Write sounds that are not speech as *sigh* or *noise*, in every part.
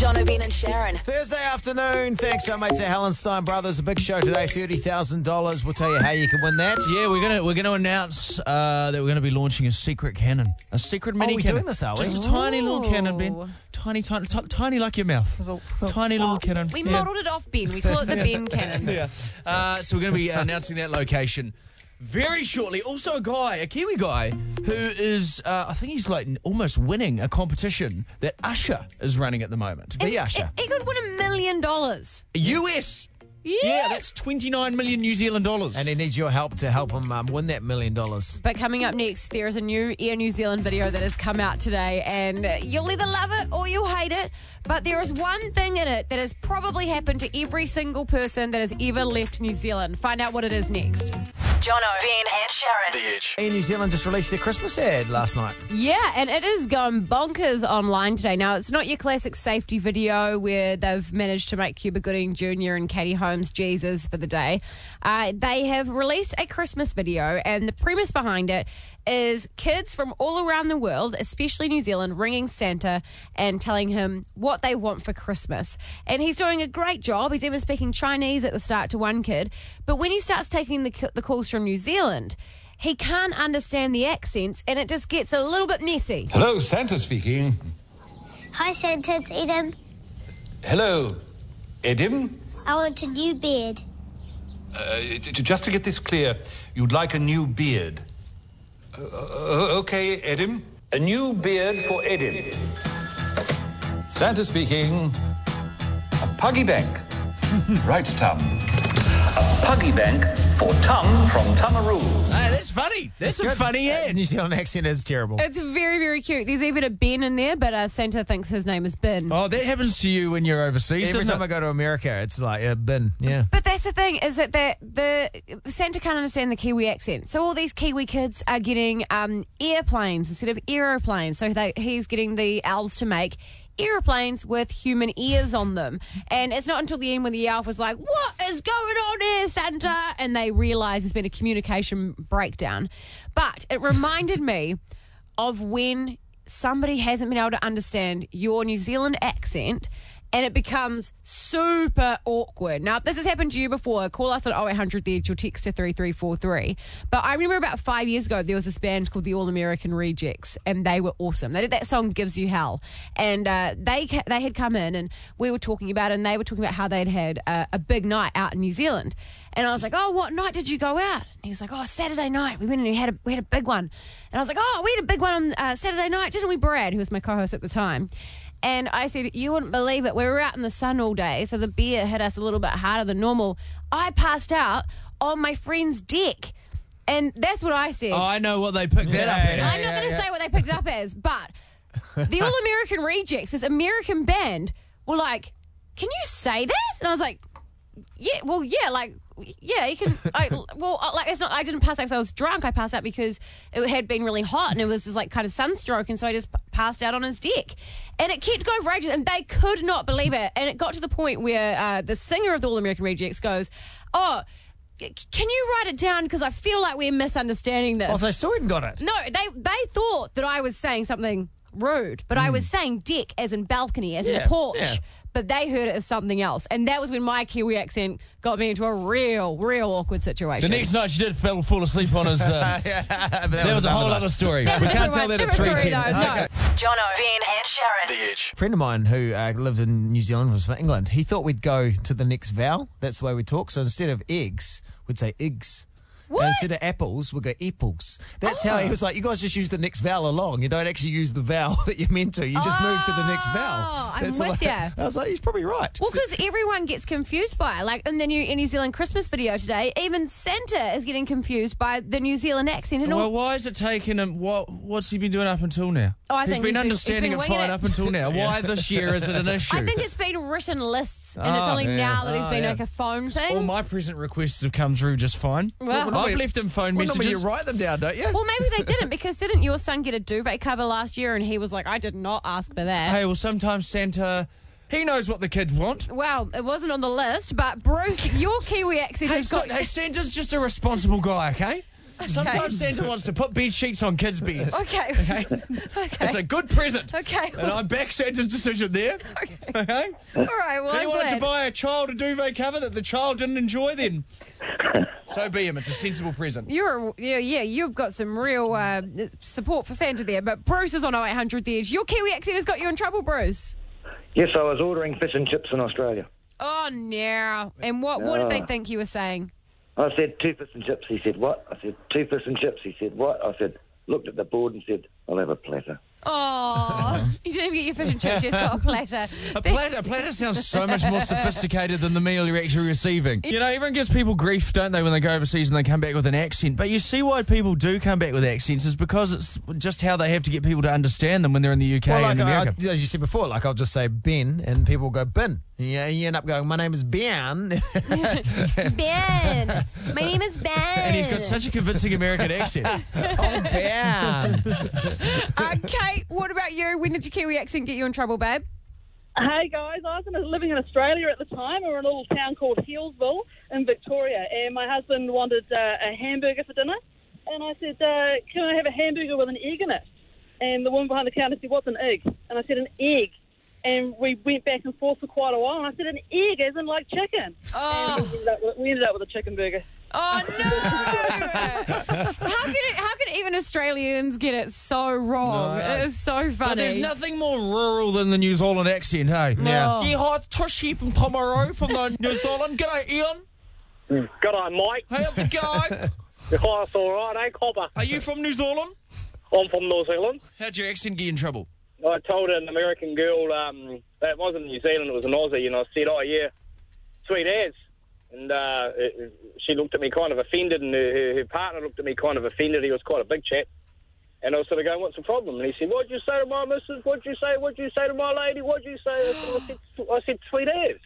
Jono, Ben and Sharyn. Thursday afternoon. Thanks so much to Hallenstein Brothers. A big show today, thirty thousand dollars. We'll tell you how you can win that. Yeah, we're gonna we're gonna announce uh, that we're gonna be launching a secret cannon, a secret mini we're cannon. doing this, are we? Just a tiny little cannon, Ben. Tiny, tiny, t- tiny like your mouth. Tiny little cannon. We Yeah. modelled it off Ben. We call it the *laughs* Ben cannon. Yeah. Uh, so we're going to be announcing that location very shortly. Also, a guy, a Kiwi guy, who is, uh, I think he's like almost winning a competition that Usher is running at the moment. Be Usher. He could win a million dollars. US. Yeah. that's 29 million New Zealand dollars. And he needs your help to help him um, win that million dollars. But coming up next, there is a new Air New Zealand video that has come out today, and you'll either love it or you'll hate it. But there is one thing in it that has probably happened to every single person that has ever left New Zealand. Find out what it is next. Jono, Ben and Sharyn. The Edge. Air New Zealand just released their Christmas ad last night. Yeah, and it is going bonkers online today. Now, it's not your classic safety video where they've managed to make Cuba Gooding Jr. and Katie Holmes Jesus for the day. Uh, they have released a Christmas video, and the premise behind it is kids from all around the world, especially New Zealand, ringing Santa and telling him what they want for Christmas. And he's doing a great job. He's even speaking Chinese at the start to one kid. But when he starts taking the, the calls from New Zealand, he can't understand the accents and it just gets a little bit messy. Hello, Santa speaking. Hi, Santa. It's Eden. Hello, Edim. I want a new beard. Uh, just to get this clear, you'd like a new beard. Uh, uh, okay, Edim. A new beard for Edim. Santa speaking. A puggy bank. *laughs* right, Tum. A puggy bank for Tum from Tumaroo. Hey, that's funny. That's, a Good. funny Uh, ad. New Zealand accent is terrible. It's very, very cute. There's even a Ben in there, but uh, Santa thinks his name is Ben. Oh, that happens to you when you're overseas, Every time it? I go to America, it's like a bin. Yeah. But that's the thing is that the, the the Santa can't understand the Kiwi accent, so all these Kiwi kids are getting um, airplanes instead of aeroplanes. So they, he's getting the elves to make aeroplanes with human ears on them, and it's not until the end when the elf was like, "What is going on here, Santa?" and they realise there's been a communication breakdown. But it reminded me of when somebody hasn't been able to understand your New Zealand accent and it becomes super awkward. Now, if this has happened to you before, call us on 0800 The Edge or text to 3343. But I remember about five years ago, there was this band called the All American Rejects, and they were awesome. They did that song Gives You Hell. And uh, they they had come in, and we were talking about it, and they were talking about how they'd had a, a big night out in New Zealand. And I was like, "Oh, what night did you go out?" And he was like, "Oh, Saturday night. We went and we had a we had a big one." And I was like, "Oh, we had a big one on uh, Saturday night, didn't we, Brad?" Who was my co-host at the time. And I said, You wouldn't believe it. We were out in the sun all day, so the beer hit us a little bit harder than normal. I passed out on my friend's deck. And that's what I said. Oh, I know what they picked that up Yeah, as. I'm not going to say what they picked it up as, but the *laughs* All American Rejects, this American band, were like, Can you say that? And I was like, Yeah, well, yeah, like, yeah, you can. I, *laughs* well, uh, like, it's not, I didn't pass out because I was drunk. I passed out because it had been really hot and it was just like kind of sunstroke. And so I just passed out on his deck. And it kept going for ages and they could not believe it. And it got to the point where uh, the singer of the All American Rejects goes, Oh, can you write it down? Because I feel like we're misunderstanding this. Oh, they still hadn't got it. No, they they thought that I was saying something rude, but I was saying deck as in balcony, as in Yeah, a porch. yeah. But they heard it as something else, and that was when my Kiwi accent got me into a real, real awkward situation. The next night she did fall, fall asleep on his. *laughs* Uh, that, that was a whole other story. *laughs* We can't different tell one. that at Different story, 310. though. No. Jono, Ben and Sharyn. The Edge. A friend of mine who uh, lived in New Zealand was from England. He thought we'd go to the next vowel. That's the way we talk. So instead of eggs, we'd say eggs. What? Instead of apples, we'd go apples. That's how he ah. was like, you guys just use the next vowel along. You don't actually use the vowel *laughs* that you're meant to. You just move to the next vowel. Oh, I'm That's with like- ya. *laughs* I was like, he's probably right. Well, because everyone gets confused by it. Like in the new New Zealand Christmas video today, even Santa is getting confused by the New Zealand accent and all. Well, why is it taking him? What What's he been doing up until now? Oh, I he's think been he's been- understanding he's been it fine it. up until now. Why *laughs* this year is it an issue? I think it's been written lists, and it's Oh, only yeah. now that he's been yeah. like a phone thing. all my present requests have come through just fine. Well- I've left him phone Well, normally messages. you write them down, don't you? Well, maybe they didn't because didn't your son get a duvet cover last year and he was like, I did not ask for that. Hey, well, sometimes Santa, he knows what the kids want. Well, it wasn't on the list, but Bruce, your Kiwi accent Hey, has stop, got. hey, Santa's just a responsible guy, okay? *laughs* Sometimes Santa wants to put bed sheets on kids' beds. Okay. *laughs* Okay. *laughs* Okay. It's a good present. Okay. And I back Santa's decision there. Okay. Okay. All right. Well, If he I'm wanted glad. to buy a child a duvet cover that the child didn't enjoy, then so be him. It's a sensible present. You're, yeah, yeah, you've got some real uh, support for Santa there. But Bruce is on 0800 The Edge. Your Kiwi accent has got you in trouble, Bruce. Yes, I was ordering fish and chips in Australia. Oh, no. And what, what did they think you were saying? I said two fish and chips. He said what? I said two fish and chips. He said what? I said looked at the board and said I'll have a platter. Oh, *laughs* you didn't even get your fish and chips, you just got a platter. *laughs* A platter, a platter sounds so much more sophisticated than the meal you're actually receiving. You know, everyone gives people grief, don't they, when they go overseas and they come back with an accent. But you see why people do come back with accents is because it's just how they have to get people to understand them when they're in the UK Well, like and I, America. as you said before, like I'll just say Ben, and people go bin. Yeah, you end up going, "My name is Ben." *laughs* Ben. My name is Ben. and he's got such a convincing American accent. *laughs* oh, Ben. Uh, Kate, what about you? When did your Kiwi accent get you in trouble, babe? Hey guys, I was living in Australia at the time. We were in a little town called Healesville in Victoria, and my husband wanted uh, a hamburger for dinner. And I said, uh, "Can I have a hamburger with an egg in it?" And the woman behind the counter said, "What's an egg?" And I said, "An egg." And we went back and forth for quite a while. And I said, "An egg, isn't like chicken." Oh. And we ended, up with, we ended up with a chicken burger. Oh no! *laughs* how can it, how can even Australians get it so wrong? No. It is so funny. But there's nothing more rural than the New Zealand accent, hey? No. Yeah, hi, it's Trish here from Tomorrow from the New Zealand. G'day, Ian. G'day, Mike. How's it going? Oh, it's all right, eh, Copper? Are you from New Zealand? I'm from New Zealand. How'd your accent get in trouble? I told an American girl um, that wasn't New Zealand, it was an Aussie, and I said, oh, yeah, sweet as. And uh, she looked at me kind of offended, and her, her- partner looked at me kind of offended. He was quite a big chap. And I was sort of going, what's the problem? And he said, what'd you say to my missus? What'd you say? What'd you say to my lady? What'd you say? I said, I said, sweet as.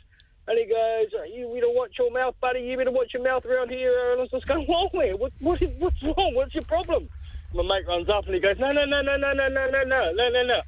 And he goes, you better watch your mouth, buddy. You better watch your mouth around here. And I was just going, wrong there? What, what, what's wrong? What's your problem? My mate runs up and he goes, no, no, no, no, no, no, no, no, no, no, no.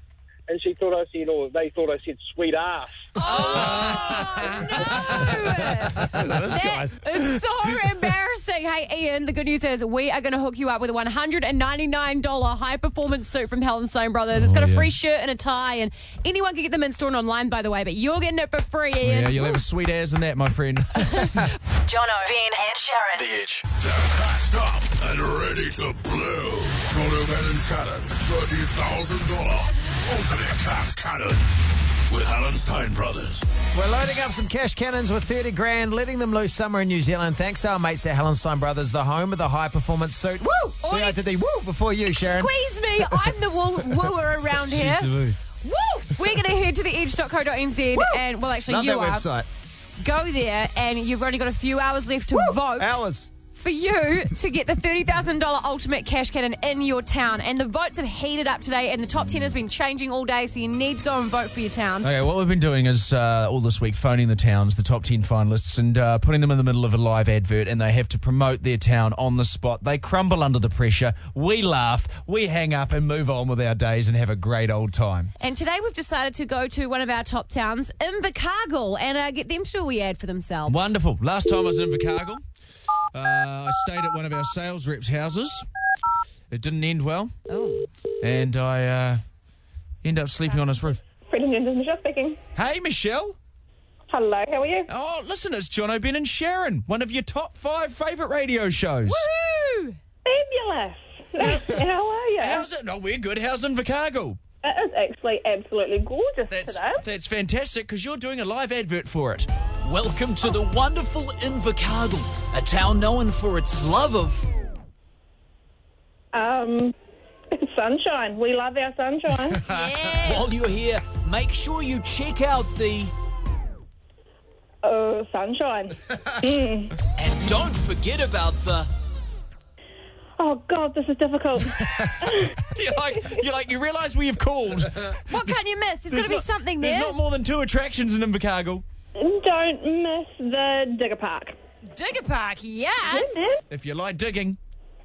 And she thought I said, or they thought I said sweet ass. Oh no! That is so embarrassing. Hey, Ian, the good news is we are going to hook you up with a $199 high performance suit from Hallenstein Brothers. It's oh, got a yeah. free shirt and a tie, and anyone can get them in store and online, by the way, but you're getting it for free, oh, Ian. Yeah, you'll have a sweet ass in that, my friend. *laughs* Jono, Ben, and Sharyn. The Edge. Patched up and ready to blow. Donovan and Shannon's $30,000 ultimate cash cannon with Hallenstein Brothers. We're loading up some cash cannons with 30 grand, letting them loose somewhere in New Zealand. Thanks to our mates at Hallenstein Brothers, the home of the high performance suit. Woo! Oi. Yeah, I did the woo before you, Sharyn. Squeeze me. *laughs* I'm the woo- wooer around here. Woo! We're going to head to the edge.co.nz and, well, actually, Love you that are. website. Go there, and you've only got a few hours left to vote. Hours. For you to get the $30,000 ultimate cash cannon in your town. And the votes have heated up today, and the top 10 has been changing all day, so you need to go and vote for your town. Okay, what we've been doing is uh, all this week phoning the towns, the top 10 finalists, and uh, putting them in the middle of a live advert, and they have to promote their town on the spot. They crumble under the pressure. We laugh, we hang up, and move on with our days and have a great old time. And today we've decided to go to one of our top towns, Invercargill, and uh, get them to do a wee ad for themselves. Wonderful. Last time I was in Invercargill, uh, I stayed at one of our sales reps' houses. It didn't end well, Oh. and I uh, end up sleeping on his roof. Freedom News Michelle speaking. Hey, Michelle. Hello, how are you? Oh, listen, it's Jono, Ben and Sharyn, one of your top five favourite radio shows. Woo! Fabulous. how are you? How's it? No, we're good. How's Invercargill? It is actually absolutely gorgeous That's today. that's fantastic because you're doing a live advert for it. Welcome to the wonderful Invercargill, a town known for its love of. Um, *laughs* sunshine. We love our sunshine. *laughs* Yes. While you're here, make sure you check out the. oh, sunshine. *laughs* Mm. And don't forget about the. Oh God, this is difficult. *laughs* You're like you're like you realise we have called. What can't you miss? There's got to be not- something there. There's not more than two attractions in Invercargill. Don't miss the Digger Park. Digger Park, yes. Mm-hmm. If you like digging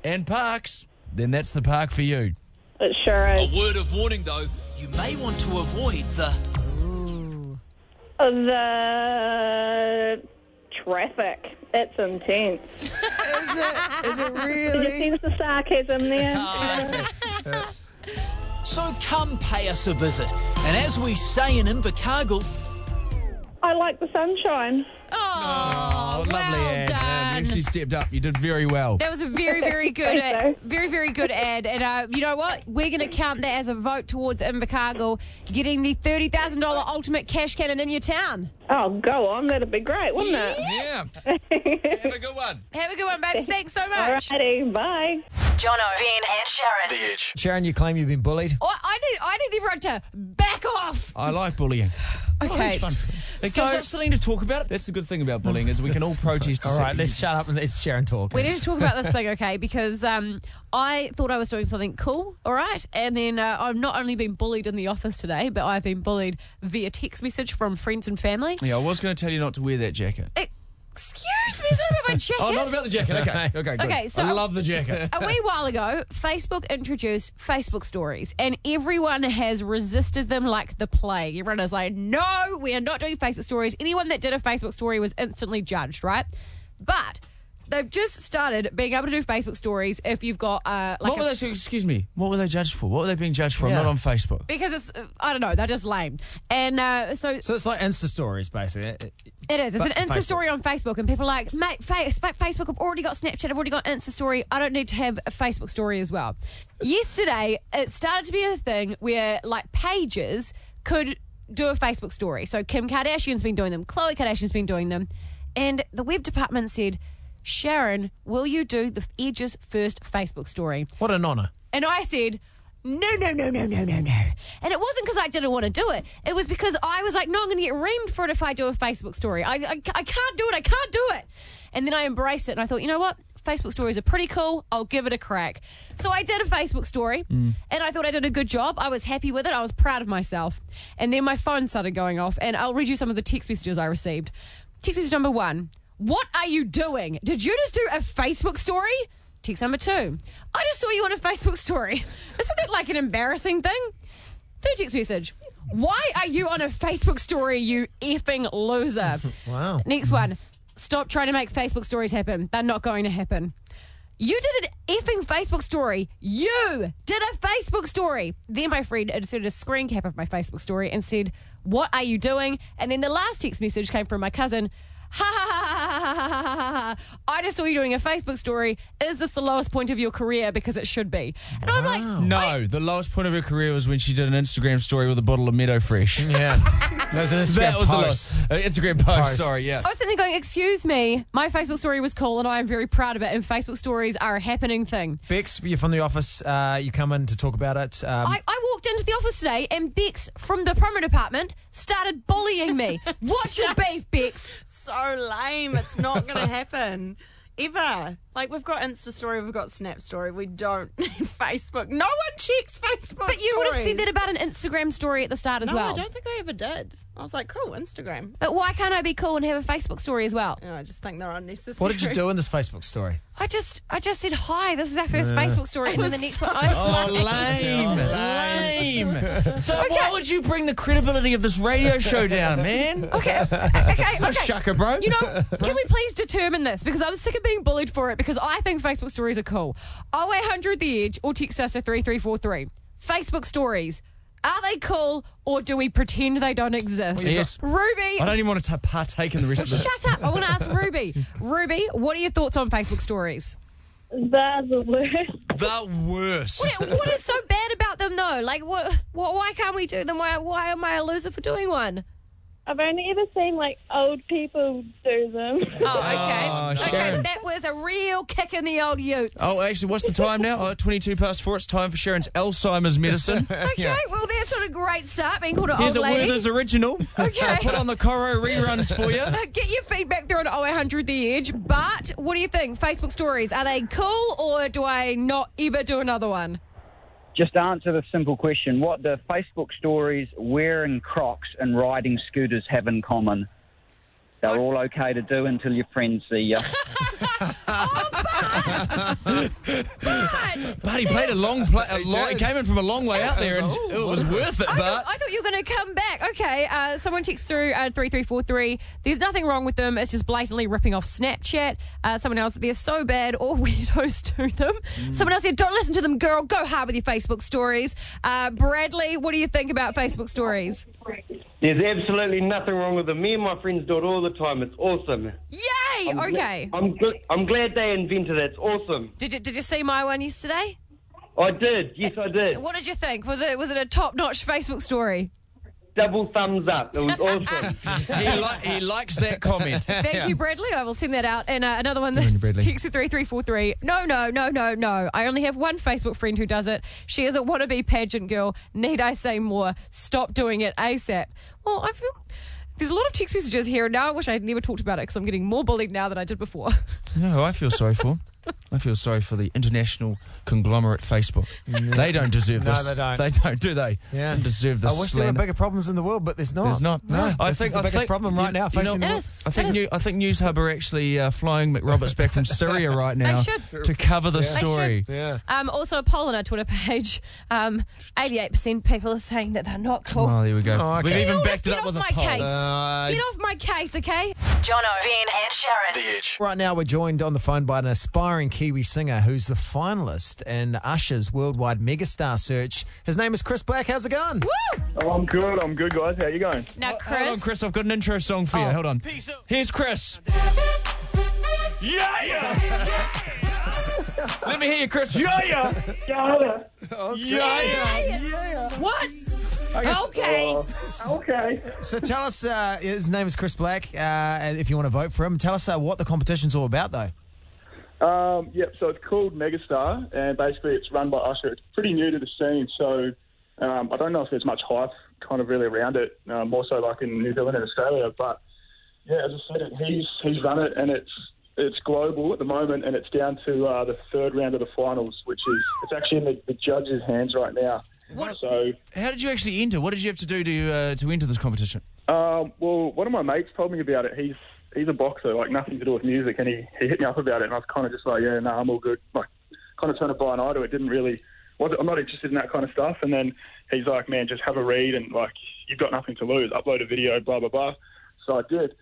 and parks, then that's the park for you. It sure is. A word of warning though, you may want to avoid the. The traffic. It's intense. *laughs* Is it? Is it really? Did really? you sense the sarcasm there? *laughs* So come pay us a visit. And as we say in Invercargill, I like the sunshine. Oh, lovely well ad. You done. actually stepped up. You did very well. That was a very, very *laughs* good, ad, you. very, very good ad. And uh, you know what? We're going to count that as a vote towards Invercargill getting the thirty thousand dollar ultimate cash cannon in your town. Oh, go on. That'd be great, wouldn't it? Yeah. *laughs* Have a good one. Have a good one, babes. Thanks so much. Alrighty, bye. Jono, Ben, and Sharyn. The Edge. Sharyn, you claim you've been bullied. Oh, I need, I need everyone to back off. I like bullying. Okay. It's fun. It So- gives us something to talk about. That's the good thing about bullying is we can all *laughs* protest. to All right, let's shut up and let Sharyn talk. We need to talk about this thing, okay? Because um, I thought I was doing something cool, all right? And then uh, I've not only been bullied in the office today, but I've been bullied via text message from friends and family. Yeah, I was going to tell you not to wear that jacket. Excuse me, it's not about my *laughs* jacket. Oh, not about the jacket. Okay, *laughs* okay, good. Okay, so- I love the jacket. a wee while ago, Facebook introduced Facebook stories, and everyone has resisted them like the plague. Everyone is like, no, we are not doing Facebook stories. Anyone that did a Facebook story was instantly judged, right? But they've just started being able to do Facebook stories if you've got uh, like what a- were they? Excuse me. What were they judged for? What were they being judged for? I'm not on Facebook. because it's uh, I don't know, they're just lame. And uh, so So it's like Insta stories, basically. It is. It's But an for Insta Facebook. story on Facebook, and people are like, mate, fa- fa- Facebook, I've already got Snapchat, I've already got Insta story. I don't need to have a Facebook story as well. Yesterday, it started to be a thing where like pages could do a Facebook story. So Kim Kardashian's been doing them, Khloe Kardashian's been doing them, and the web department said, Sharyn, will you do the Edge's first Facebook story? What an honour. And I said, no, no, no, no, no, no, no. And it wasn't because I didn't want to do it. It was because I was like, no, I'm going to get reamed for it if I do a Facebook story. I, I, I can't do it. I can't do it. And then I embraced it and I thought, you know what? Facebook stories are pretty cool. I'll give it a crack. So I did a Facebook story mm. and I thought I did a good job. I was happy with it. I was proud of myself. And then my phone started going off and I'll read you some of the text messages I received. Text message number one What are you doing? Did you just do a Facebook story? Text number two. I just saw you on a Facebook story. *laughs* Isn't that like an embarrassing thing? Third text message. Why are you on a Facebook story, you effing loser? *laughs* Wow. Next one. Stop trying to make Facebook stories happen. They're not going to happen. You did an effing Facebook story. You did a Facebook story. Then my friend inserted a screen cap of my Facebook story and said, What are you doing? And then the last text message came from my cousin ha ha ha ha ha ha ha. I just saw you doing a Facebook story. Is this the lowest point of your career? Because it should be. And I'm like, No, the lowest point of her career was when she did an Instagram story with a bottle of Meadow Fresh. Yeah. That was an *laughs* Instagram That was the post. lowest. Uh, Instagram post, Post. sorry, yeah. I was sitting there going, Excuse me, my Facebook story was cool and I am very proud of it. And Facebook stories are a happening thing. Bex, you're from the office. Uh, you come in to talk about it. Um, I, I walked into the office today and Bex from the promo department started bullying me. *laughs* Watch your beef, Bex? So lame. It's not going *laughs* to happen. Ever. Like, we've got Insta story, we've got Snap story. We don't *laughs* need Facebook. No one checks Facebook. But you would have stories. said that about an Instagram story at the start as well. no, well. I don't think I ever did. I was like, cool, Instagram. But why can't I be cool and have a Facebook story as well? No, I just think they're unnecessary. what did you do *laughs* in this Facebook story? I just I just said hi. This is our first Facebook story, and then the next one. Oh, I lame. lame. *laughs* Don't, Why would you bring the credibility of this radio show down, man? Okay, okay, not okay. Shaka, bro. You know, can we please determine this? Because I'm sick of being bullied for it because I think Facebook stories are cool. 0800 The Edge or text us to 3343. Facebook stories. Are they cool or do we pretend they don't exist? Yes. Ruby. I don't even want to ta- partake in the rest of this. Shut up. I want to ask Ruby. *laughs* Ruby, what are your thoughts on Facebook stories? They're the worst. The worst. What, what is so bad about them though? Like, what, what? Why can't we do them? Why? Why am I a loser for doing one? I've only ever seen like old people do them. Oh, okay. Oh, okay, Sharyn. that was a real kick in the old utes. Oh, actually, what's the time now? Oh, 22 past four. It's time for Sharyn's Alzheimer's medicine. *laughs* Okay, well, that's not a great start being called an Here's a old lady. Werther's original. Okay. Put on the Coro reruns for you. Uh, Get your feedback there on 0800 The Edge. But what do you think? Facebook stories, are they cool or do I not ever do another one? Just answer the simple question. What do Facebook stories, wearing Crocs, and riding scooters have in common? They're all okay to do until your friends see you. But But he played a long play. A long, he came in from a long way out there, and it was worth it. I thought, But I thought you were going to come back. Okay, uh, someone texts through uh, 3343. There's nothing wrong with them. It's just blatantly ripping off Snapchat. Uh, someone else, they're so bad. All *laughs* weirdos do them. Someone else said, don't listen to them, girl. Go hard with your Facebook stories. Uh, Bradley, what do you think about Facebook stories? There's absolutely nothing wrong with them. Me and my friends do it all the time. It's awesome. Yay! I'm gl- okay. I'm gl- I'm glad they invented it. It's awesome. Did you, did you see my one yesterday? I did. Yes, I did. What did you think? Was it was it a top notch Facebook story? Double thumbs up. It was awesome. *laughs* he, li- he likes that comment. *laughs* Thank you, Bradley. I will send that out. And uh, another one that Good on you, Bradley. texts at 3343. No, no, no, no, no. I only have one Facebook friend who does it. She is a wannabe pageant girl. Need I say more? Stop doing it ASAP. Well, I feel. There's a lot of text messages here, and now I wish I had never talked about it because I'm getting more bullied now than I did before. No, I feel sorry for. *laughs* I feel sorry for the international conglomerate Facebook. They don't deserve *laughs* No, this. they don't. They don't, do they? Yeah. Don't deserve this. I wish there were bigger problems in the world, but there's not. There's not. No, I this think is the I biggest think- problem right now you know, the world. is. I think New, I think News Hub are actually uh, flying McRoberts back from Syria *laughs* right now to cover the They story. Yeah. Um, also, a poll on our Twitter page. Um, 88% people are saying that they're not cool. Oh, there we go. Oh, okay. We've Can you even all backed it up off with a my poll. case. Uh, Get off my case, okay? Jono, Ben, and Sharyn. The Edge. Right now, we're joined on the phone by an aspiring Kiwi singer who's the finalist in Usher's worldwide megastar search. His name is Chris Black. How's it going? Woo! Oh, I'm good. I'm good, guys. How you going? Now, Chris. Hold on, Chris. I've got an intro song for you. Oh. Hold on. Here's Chris. Yeah, yeah. Let me hear you, Chris. Yeah, yeah. Yeah. Oh, it's Yeah, great. yeah. What? I guess- Okay. Okay. So tell us, uh, his name is Chris Black, uh, and if you want to vote for him, tell us uh, what the competition's all about, though. Um, yep. So it's called Megastar, and basically it's run by Usher. It's pretty new to the scene, so um, I don't know if there's much hype kind of really around it. Uh, more so like in New Zealand and Australia, but yeah, as I said, it, he's he's run it, and it's it's global at the moment, and it's down to uh, the third round of the finals, which is it's actually in the, the judges' hands right now. So How did you actually enter? What did you have to do to uh, to enter this competition? Um, well, one of my mates told me about it. He's he's a boxer, like nothing to do with music, and he, he hit me up about it, and I was kind of just like, yeah, no, I'm all good. Like, kind of turned a blind eye to it. Didn't really, was I'm not interested in that kind of stuff. And then he's like, man, just have a read, and like, you've got nothing to lose. Upload a video, blah blah blah. So I did,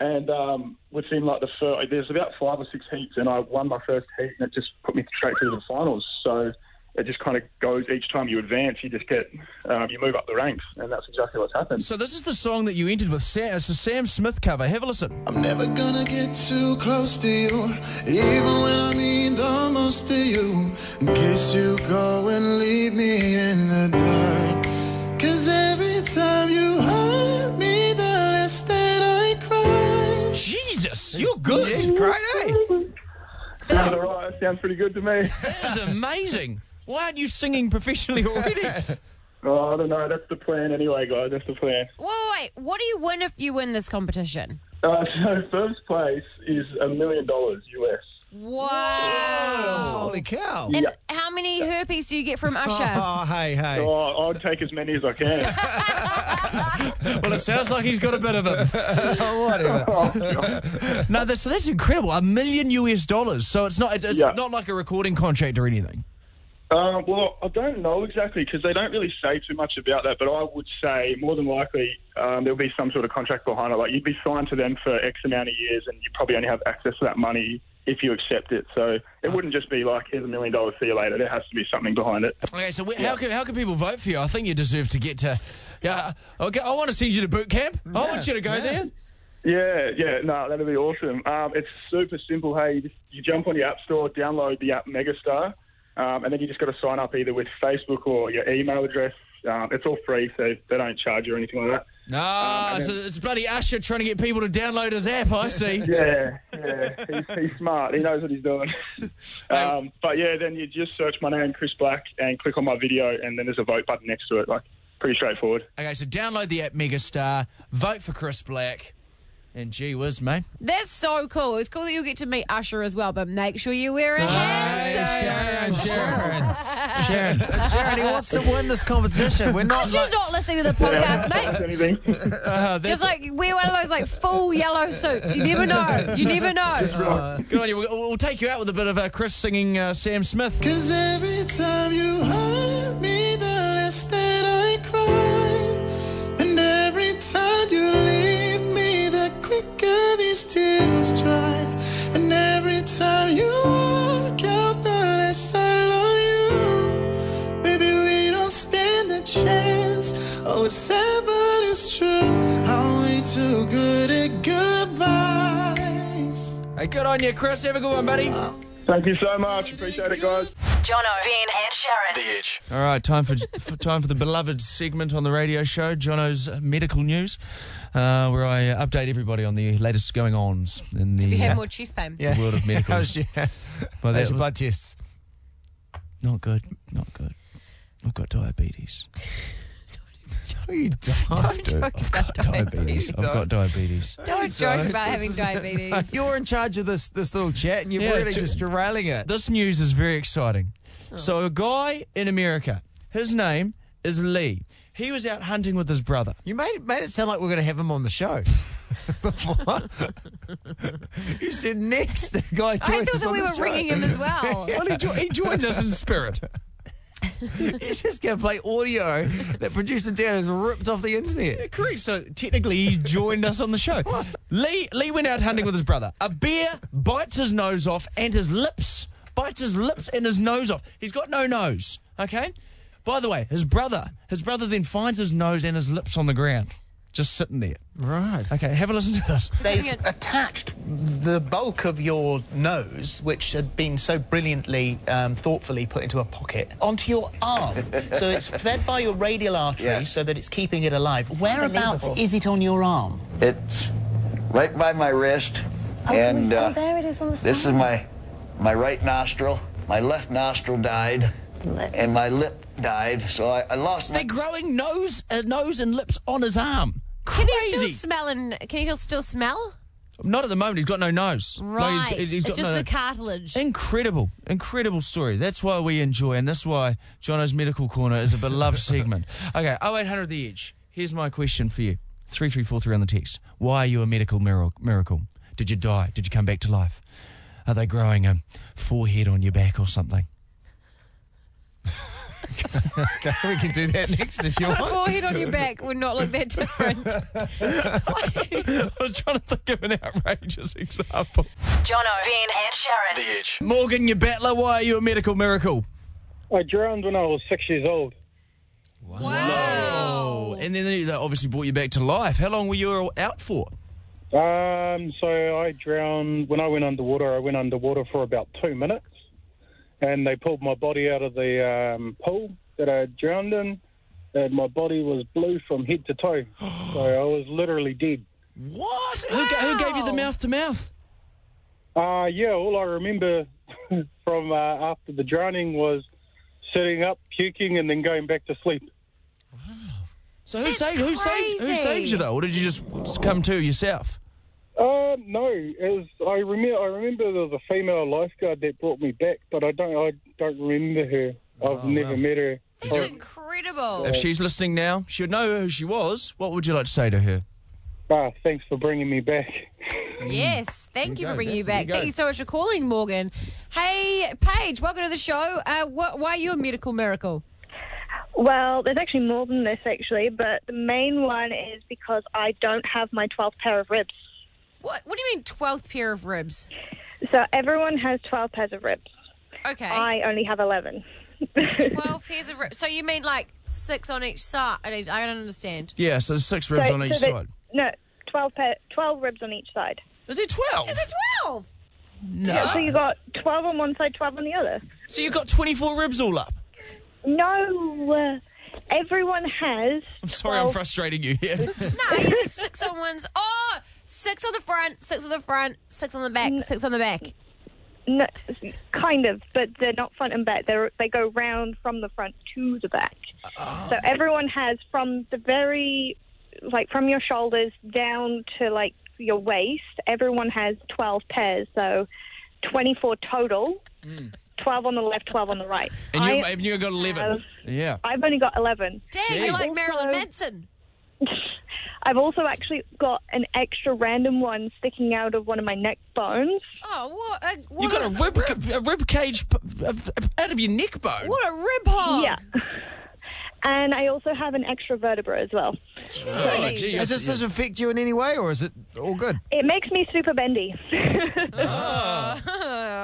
and um, within like the first, there's about five or six heats, and I won my first heat, and it just put me straight through the finals. So. It just kind of goes each time you advance, you just get, um, you move up the ranks, and that's exactly what's happened. So this is the song that you entered with Sam. It's a Sam Smith cover. Have a listen. I'm never gonna get too close to you, even when I need the most of you. In case you go and leave me in the dark. Cause every time you hurt me, the less that I cry. Jesus, you're good. He's great, eh? Sounds all right. Sounds pretty good to me. That is amazing. Why aren't you singing professionally already? *laughs* Oh, I don't know. That's the plan anyway, guys. That's the plan. Wait, wait, wait. What do you win if you win this competition? Uh, *laughs* so first place is a million dollars US. Wow. Holy cow. And how many herpes do you get from *laughs* Usher? Oh, hey, hey. Oh, I'd take as many as I can. well, it sounds like he's got a bit of it. Whatever. No, that's, so that's incredible. A million US dollars. So it's not it's it's Yeah. not like a recording contract or anything. Um, well, I don't know exactly because they don't really say too much about that. But I would say more than likely um, there'll be some sort of contract behind it. Like you'd be signed to them for X amount of years, and you probably only have access to that money if you accept it. So it wouldn't just be like here's a million dollars, see you later. There has to be something behind it. Okay, so wh- how can how can people vote for you? I think you deserve to get to. Yeah, okay. I want to send you to boot camp. I want you to go there. Yeah, yeah, no, that'd be awesome. Um, it's super simple. Hey, you, just, you jump on your app store, download the app Megastar, um, and then you just got to sign up either with Facebook or your email address. Um, it's all free, so they don't charge you or anything like that. Ah, and so then- it's bloody Usher trying to get people to download his app. I see. *laughs* Yeah, yeah, he's, he's smart. He knows what he's doing. *laughs* um, but yeah, then you just search my name, Chris Black, and click on my video, and then there's a vote button next to it. Like, pretty straightforward. Okay, so download the app Megastar, vote for Chris Black. And gee whiz, mate. That's so cool. It's cool that you'll get to meet Usher as well, but make sure you wear a hat suit. Sharyn, *laughs* Sharyn, Sharyn, he wants to win this competition. We're not Usher's like, not listening to the podcast, mate. *laughs* Uh, Just like wear one of those like full yellow suits. You never know. You never know. *laughs* good on you. We'll, we'll take you out with a bit of uh, Chris singing uh, Sam Smith. Cause every time you hurt me, the less these tears dry. And every time you walk out, the less I love you. Baby, we don't stand a chance. Oh, it's sad, but it's true. I'm way too good at goodbyes. Hey, good on you, Chris. Have a good one, buddy. Thank you so much. Appreciate it, guys. Jono, Ben, and Sharyn. The Edge. All right, time for, *laughs* for time for the beloved segment on the radio show, Jono's medical news, uh, where I update everybody on the latest going ons in the You uh, have more chest pain. yeah. the world of *laughs* medicals. How's your, Well, how's your blood tests? not good, not good. I've got diabetes. No, *laughs* you don't. Don't joke I've about got diabetes. diabetes. I've got diabetes. Don't joke Don't. about having This is- diabetes. *laughs* You're in charge of this this little chat, and you're Yeah, really ju- just derailing it. This news is very exciting. Oh. So, a guy in America, his name is Lee. He was out hunting with his brother. You made made it sound like we're going to have him on the show. Before. *laughs* you said next, the guy I thought us that on we the were show. ringing him as well. Well, he, jo- he joins us in spirit. *laughs* He's just going to play audio that producer Dan has ripped off the internet. Correct. So technically, he joined us on the show. Lee Lee went out hunting with his brother. A bear bites his nose off and his lips. Bites his lips and his nose off. He's got no nose. Okay. By the way, his brother, his brother then finds his nose and his lips on the ground, just sitting there. Right. Okay, have a listen to this. They've attached the bulk of your nose, which had been so brilliantly, um, thoughtfully put into a pocket, onto your arm. so it's fed by your radial artery Yeah. so that it's keeping it alive. Whereabouts is it on your arm? It's right by my wrist, Oh, and uh, Oh, there it is on the this side. is my my right nostril. My left nostril died, and my lip died. So I, I lost. They're growing nose, uh, nose and lips on his arm. Can he still smell and can he still smell? Not at the moment. He's got no nose. No, Right. he's- he's- he's it's just no- the cartilage. Incredible, incredible story. That's why we enjoy, and that's why Jono's Medical Corner is a beloved *laughs* segment. Okay, 0800 The Edge. Here's my question for you 3343 on the text. Why are you a medical mir- miracle? Did you die? Did you come back to life? Are they growing a forehead on your back or something? *laughs* Okay, we can do that next if you A want. forehead on your back would not look that different. *laughs* I was trying to think of an outrageous example. Jono, Ben, and Sharyn. The Edge. Morgan, you battler, why are you a medical miracle? I drowned when I was six years old. Wow. And then they they obviously brought you back to life. How long were you out for? Um, so I drowned when I went underwater. I went underwater for about two minutes, and they pulled my body out of the um, pool that I drowned in, and my body was blue from head to toe. *gasps* so I was literally dead. What? Who, ga- who gave you the mouth to mouth? Uh, yeah, all I remember *laughs* from uh, after the drowning was sitting up, puking, and then going back to sleep. Wow. So who saved who saved who saved you though, or did you just come to yourself? Uh, no, it was, I remember. I remember there was a female lifeguard that brought me back, but I don't. I don't remember her. I've never met her. That's I- incredible. If she's listening now, she'd know who she was. What would you like to say to her? Ah, thanks for bringing me back. *laughs* Yes, thank you go, for bringing you that's- back. there you Thank you so much for calling, Morgan. Hey, Paige, welcome to the show. Uh, wh- why are you a medical miracle? Well, there's actually more than this, actually, but the main one is because I don't have my 12th pair of ribs. What What do you mean, twelfth pair of ribs? So everyone has 12 pairs of ribs. Okay. I only have 11. Twelve *laughs* pairs of ribs. So you mean like six on each side? I don't understand. Yeah, so there's six ribs So- on each so that- side. No, 12, pair, 12 ribs on each side. Is it 12? Is it twelve? No. Yeah, so you got 12 on one side, 12 on the other. So you've got 24 ribs all up. No, uh, everyone has. I'm sorry, I'm 12 frustrating you here. *laughs* No, you six on one's. Oh, six on the front, six on the front, six on the back, six on the back. No, kind of, but they're not front and back. They they go round from the front to the back. Oh. So everyone has from the very, like from your shoulders down to like your waist. Everyone has 12 pairs, so 24 total. Mm. 12 on the left, 12 on the right. And you, I and you got 11. have- yeah. I've only got 11. Dang, you're like Marilyn Manson. *laughs* I've also actually got an extra random one sticking out of one of my neck bones. Oh, what? A, what You got a a, rib, a rib cage p- of- of- out of your neck bone. What a rib hog. Yeah. *laughs* And I also have an extra vertebra as well. Oh, gee, Does this does it affect you in any way, or is it all good? It makes me super bendy. *laughs*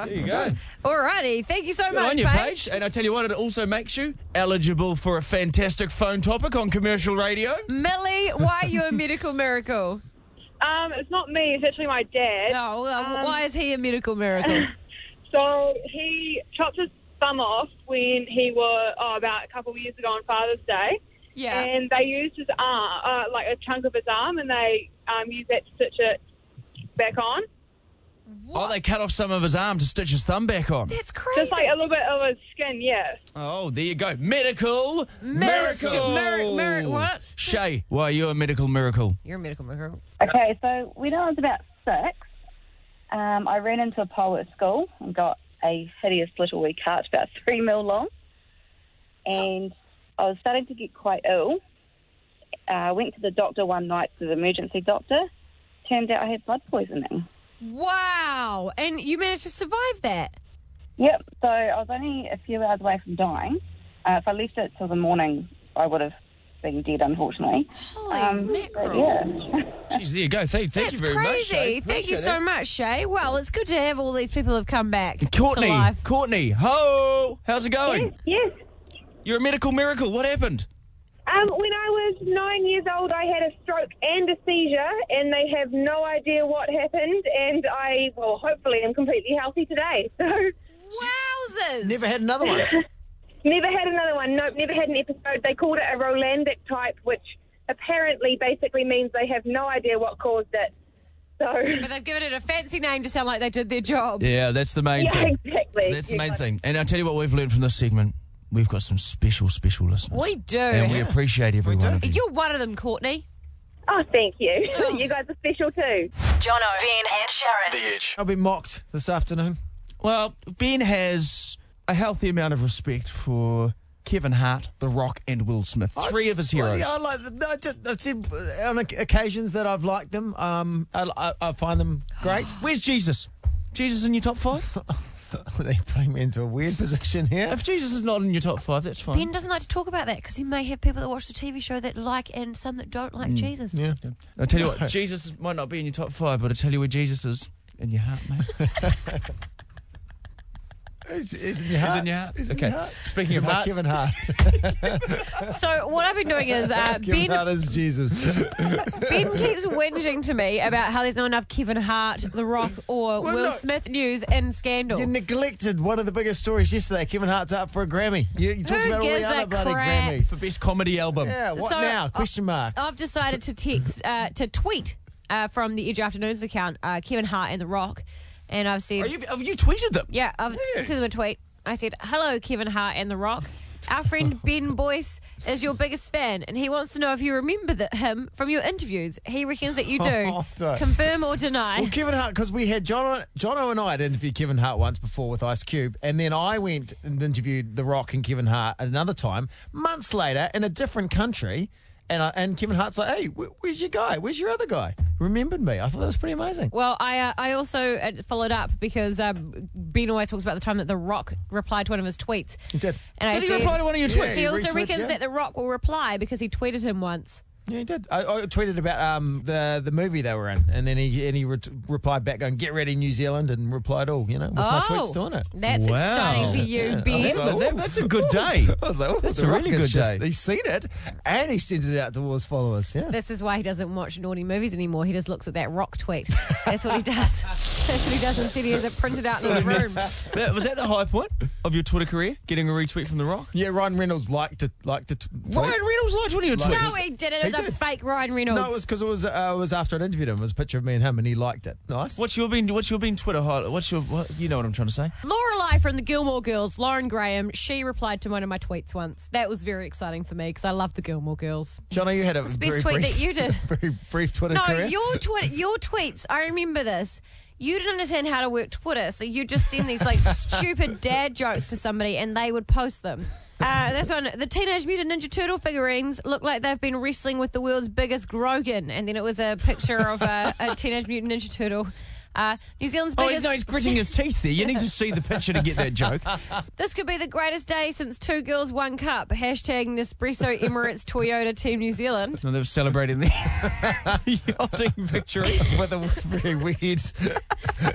There you go. Alrighty, thank you so Good much, on your Paige. page. And I tell you what, it also makes you eligible for a fantastic phone topic on commercial radio. Millie, why are you a medical miracle? *laughs* Um, it's not me. It's actually my dad. No, uh, Um, why is he a medical miracle? *laughs* So he chopped his thumb off when he was oh, about a couple of years ago on Father's Day. Yeah. And they used his arm, uh, like a chunk of his arm, and they um, used that to stitch it back on. Oh, they cut off some of his arm to stitch his thumb back on. That's crazy. Just like a little bit of his skin, yeah. Oh, there you go. Medical Miss- miracle. mir- mir- what? Shay, why are you a medical miracle? You're a medical miracle. Okay, so when I was about six, um, I ran into a pole at school and got a hideous little wee cart, about *laughs* three mil long. And I was starting to get quite ill. I uh, went to the doctor one night to the emergency doctor. Turned out I had blood poisoning. Wow. And you managed to survive that. Yep, so I was only a few hours away from dying. Uh, if I left it till the morning, I would have been dead, unfortunately. Holy Um, mackerel. yeah. Jeez, there you go. Thank, thank That's you very much. crazy. Shay. Thank you so it. much, Shay. Well, it's good to have all these people who've come back Courtney, to life. Courtney, ho! How's it going? Yes. You're a medical miracle. What happened? Um, when I was nine years old, I had a stroke and a seizure, and they have no idea what happened. And I, well, hopefully, am completely healthy today. *laughs* So Wowzers! Never had another one. *laughs* never had another one. Nope, never had an episode. They called it a Rolandic type, which apparently basically means they have no idea what caused it. So But they've given it a fancy name to sound like they did their job. Yeah, that's the main yeah, thing. exactly. That's the You main got it. thing. And I'll tell you what we've learned from this segment. We've got some special, special listeners. We do. And we appreciate every one of you. You're one of them, Courtney. Oh, thank you. Oh. *laughs* you guys are special too. Jono, Ben, and Sharyn. The Edge. I'll be mocked this afternoon. Well, Ben has a healthy amount of respect for Kevin Hart, The Rock, and Will Smith. Three of his Well, heroes. yeah, I like. the- I, just, I said on occasions that I've liked them. Um, I, I, I find them great. *gasps* Where's Jesus? Jesus in your top five? *laughs* They're putting me into a weird position here. if Jesus is not in your top five, that's fine. Ben doesn't like to talk about that because he may have people that watch the TV show that like and some that don't like Jesus. Yeah. I'll tell you *laughs* what, Jesus might not be in your top five, but I'll tell you where Jesus is. In your heart, mate. *laughs* Is, is in your heart? He's in your heart. Is in Okay. your heart? Speaking Is of hearts. Kevin Hart. *laughs* So what I've been doing is uh, Kevin Ben Hart is Jesus. *laughs* Ben keeps whinging to me about how there's not enough Kevin Hart, The Rock, or Well, Will no. Smith news in Scandal. You neglected one of the biggest stories yesterday. Kevin Hart's up for a Grammy. You, you talked Who about all the gives other a bloody crap? Grammys. For best comedy album. Yeah, what So, now? uh, Question mark. I've decided to text, uh, to tweet uh, from the Edge Afternoons account, uh, Kevin Hart and The Rock, and I've said, oh, Are you, have oh, you tweeted them? yeah, I've sent them a tweet. I said, hello, Kevin Hart and The Rock. Our friend *laughs* Ben Boyce is your biggest fan, and he wants to know if you remember the, him from your interviews. He reckons that you do. *laughs* Oh, don't. Confirm or deny. Well, Kevin Hart, because we had John, Jono and I had interviewed Kevin Hart once before with Ice Cube, and then I went and interviewed The Rock and Kevin Hart another time, months later in a different country. And, I, and Kevin Hart's like, hey, wh- where's your guy? Where's your other guy? Remembered me. I thought that was pretty amazing. Well, I uh, I also uh, followed up because um, Ben always talks about the time that The Rock replied to one of his tweets. He did. And I Did he said- reply to one of your tweets? He he also retweeted, reckons yeah. that The Rock will reply because he tweeted him once. Yeah, he did. I, I tweeted about um, the the movie they were in, and then he and he re- replied back going, "Get ready, New Zealand," and replied all, you know, with my tweets doing it. Oh, That's Wow. exciting for you, Yeah, Ben. was like, That- that's a good day. *laughs* I was like, oh, That's a really has good just- day. He's seen it, and he sent it out to all his followers. Yeah. This is why he doesn't watch naughty movies anymore. He just looks at that rock tweet. That's what he does. *laughs* That's what he does instead. He has it printed out in his room. *laughs* That, was that the high point of your Twitter career? Getting a retweet from The Rock? Yeah, Ryan Reynolds liked to like to. t- Ryan Reynolds liked one of your Like- tweets. No, he didn't. It was was a did. fake Ryan Reynolds. No, it was because it was uh, it was after I interviewed him. It was a picture of me and him, and he liked it. Nice. What's your been? What's your been Twitter highlight? What's your? What, you know what I'm trying to say? Lorelai from the Gilmore Girls, Lauren Graham, she replied to one of my tweets once. That was very exciting for me because I love the Gilmore Girls. Johnny, you had a It's the very best tweet brief, that you *laughs* did. very brief Twitter No, career. your tweet, *laughs* your tweets. I remember this. You didn't understand how to work Twitter, so you just send these like *laughs* stupid dad jokes to somebody, and they would post them. Uh, that's one. The Teenage Mutant Ninja Turtle figurines look like they've been wrestling with the world's biggest Grogan, and then it was a picture of a, a Teenage Mutant Ninja Turtle. Uh, New Zealand's Oh, biggest. he's, no, he's gritting his teeth there. You need to see the picture to get that joke. *laughs* This could be the greatest day since two girls, one cup. Hashtag Nespresso Emirates Toyota Team New Zealand. No, they were celebrating the *laughs* yachting victory. with a very weird.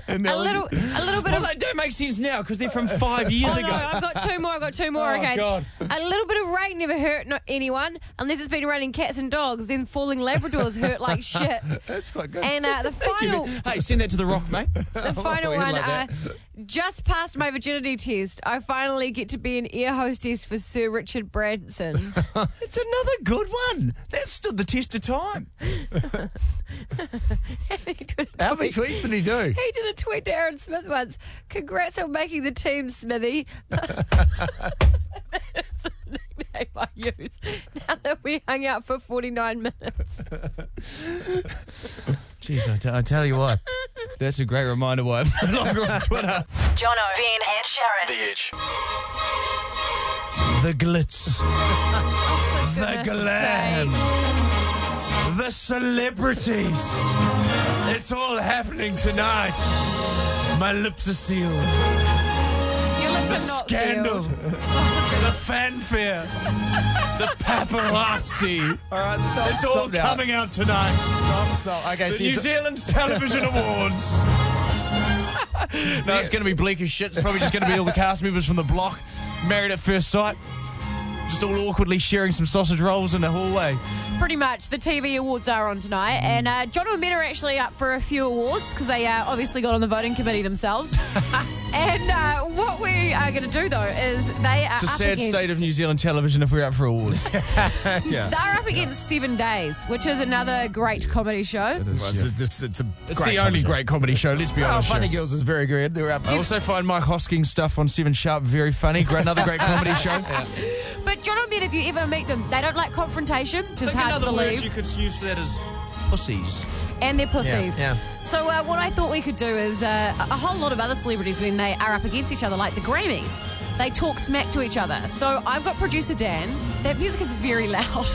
A little, a little bit Well, of. they don't make sense now because they're from five years oh, ago. No, I've got two more. I've got two more. Oh, okay. God. A little bit of rain never hurt no, anyone, unless it's been raining cats and dogs. Then falling Labradors hurt like shit. *laughs* That's quite good. And uh, the Thank you, final. Hey, send that to the rock, mate. *laughs* the final we one. like Uh, just passed my virginity test. I finally get to be an air hostess for Sir Richard Branson. *laughs* It's another good one. That stood the test of time. *laughs* How many tweets did he do? He did a tweet to Aaron Smith once. Congrats on making the team, Smithy. That's *laughs* I use now that we hung out for 49 minutes. *laughs* Jeez, I, t- I tell you what, that's a great reminder why I'm *laughs* no longer on Twitter. Jono, Ben, and Sharyn. The Edge. The glitz, oh, the goodness glam, the celebrities. It's all happening tonight. My lips are sealed. Your lips The not scandal, *laughs* the fanfare, the paparazzi. All right, stop. It's all now. coming out tonight. Stop, stop. Okay, The so New t- Zealand Television *laughs* Awards. no, it's going to be bleak as shit. It's probably just going to be all the cast members from the block, married at first sight, just all awkwardly sharing some sausage rolls in the hallway. Pretty much. The TV awards are on tonight. And uh, Jono and Ben are actually up for a few awards because they uh, obviously got on the voting committee themselves. *laughs* and uh, what we are going to do, though, is they are It's a up sad against, state of New Zealand television if we're up for awards. *laughs* yeah. They're up against Seven Days, which is another great comedy show. Well, it's, it's, it's, a It's the only show. great comedy show, let's be Oh, honest. Funny Girls is very good. They're up. I also find Mike Hosking's stuff on Seven Sharp very funny. Great, another great comedy show. *laughs* But Jono and Ben, if you ever meet them, they don't like confrontation, which is Think hard to another word believe. you could use for that is pussies. and they're pussies. Yeah, So uh, what I thought we could do is uh, a a whole lot of other celebrities when they are up against each other, like the Grammys, they talk smack to each other. So I've got producer Dan. That music is very *laughs* loud.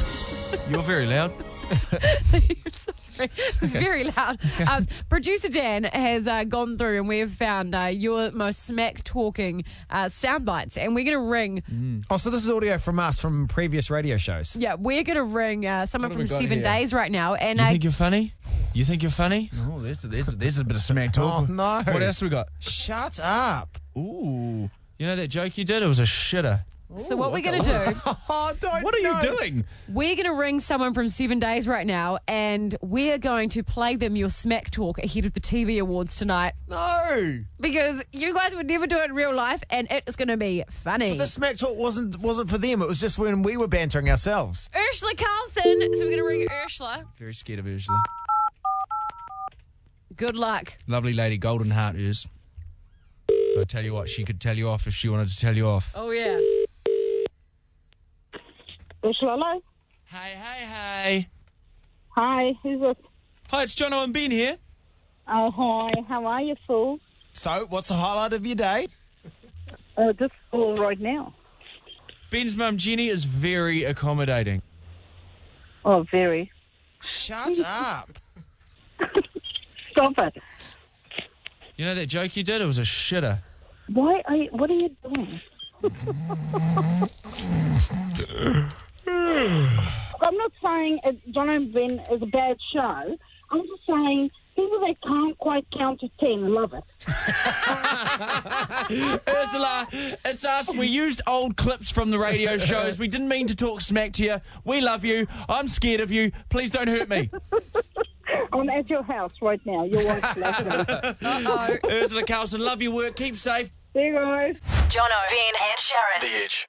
You're very loud. *laughs* Sorry, it's very loud. Um, producer Dan has uh, gone through and we've found uh, your most smack talking uh, sound bites, and we're going to ring. Oh, so this is audio from us from previous radio shows. Yeah, we're going to ring uh, someone What have from we got Seven here? Days right now, and You uh, think you're funny? You think you're funny? Oh, there's, there's, there's a bit of smack talk. Oh, no. What else we got? Shut up. Ooh. You know that joke you did? It was a shitter. So what we're going to do. *laughs* Oh, don't. What are you no. doing? We're going to ring someone from Seven Days right now, and we're going to play them your smack talk ahead of the TV awards tonight No. because you guys would never do it in real life, and it is going to be funny. But the smack talk wasn't wasn't for them. It was just when we were bantering ourselves. Urzila Carlson. So we're going to ring Urzila. Very scared of Urzila. Good luck. Lovely lady, golden heart is. But I tell you what, she could tell you off if she wanted to tell you off. Oh yeah. Hello. Hey, hey, hey. Hi, who's this? Hi, it's Jono and Ben here. Oh, hi. How are you, fool? So, what's the highlight of your day? Uh, just right now. Ben's mum Jenny is very accommodating. Oh, very. Shut up. *laughs* Stop it. You know that joke you did? It was a shitter. Why are you, what are you doing? *laughs* I'm not saying uh, Jono and Ben is a bad show. I'm just saying people that can't quite count to ten love it. *laughs* Urzila, it's us. We used old clips from the radio shows. We didn't mean to talk smack to you. We love you. I'm scared of you. Please don't hurt me. *laughs* I'm at your house right now. Your wife's laughing. Urzila Carlson, love your work. Keep safe. See you go. Jono, Ben, and Sharyn. The Edge.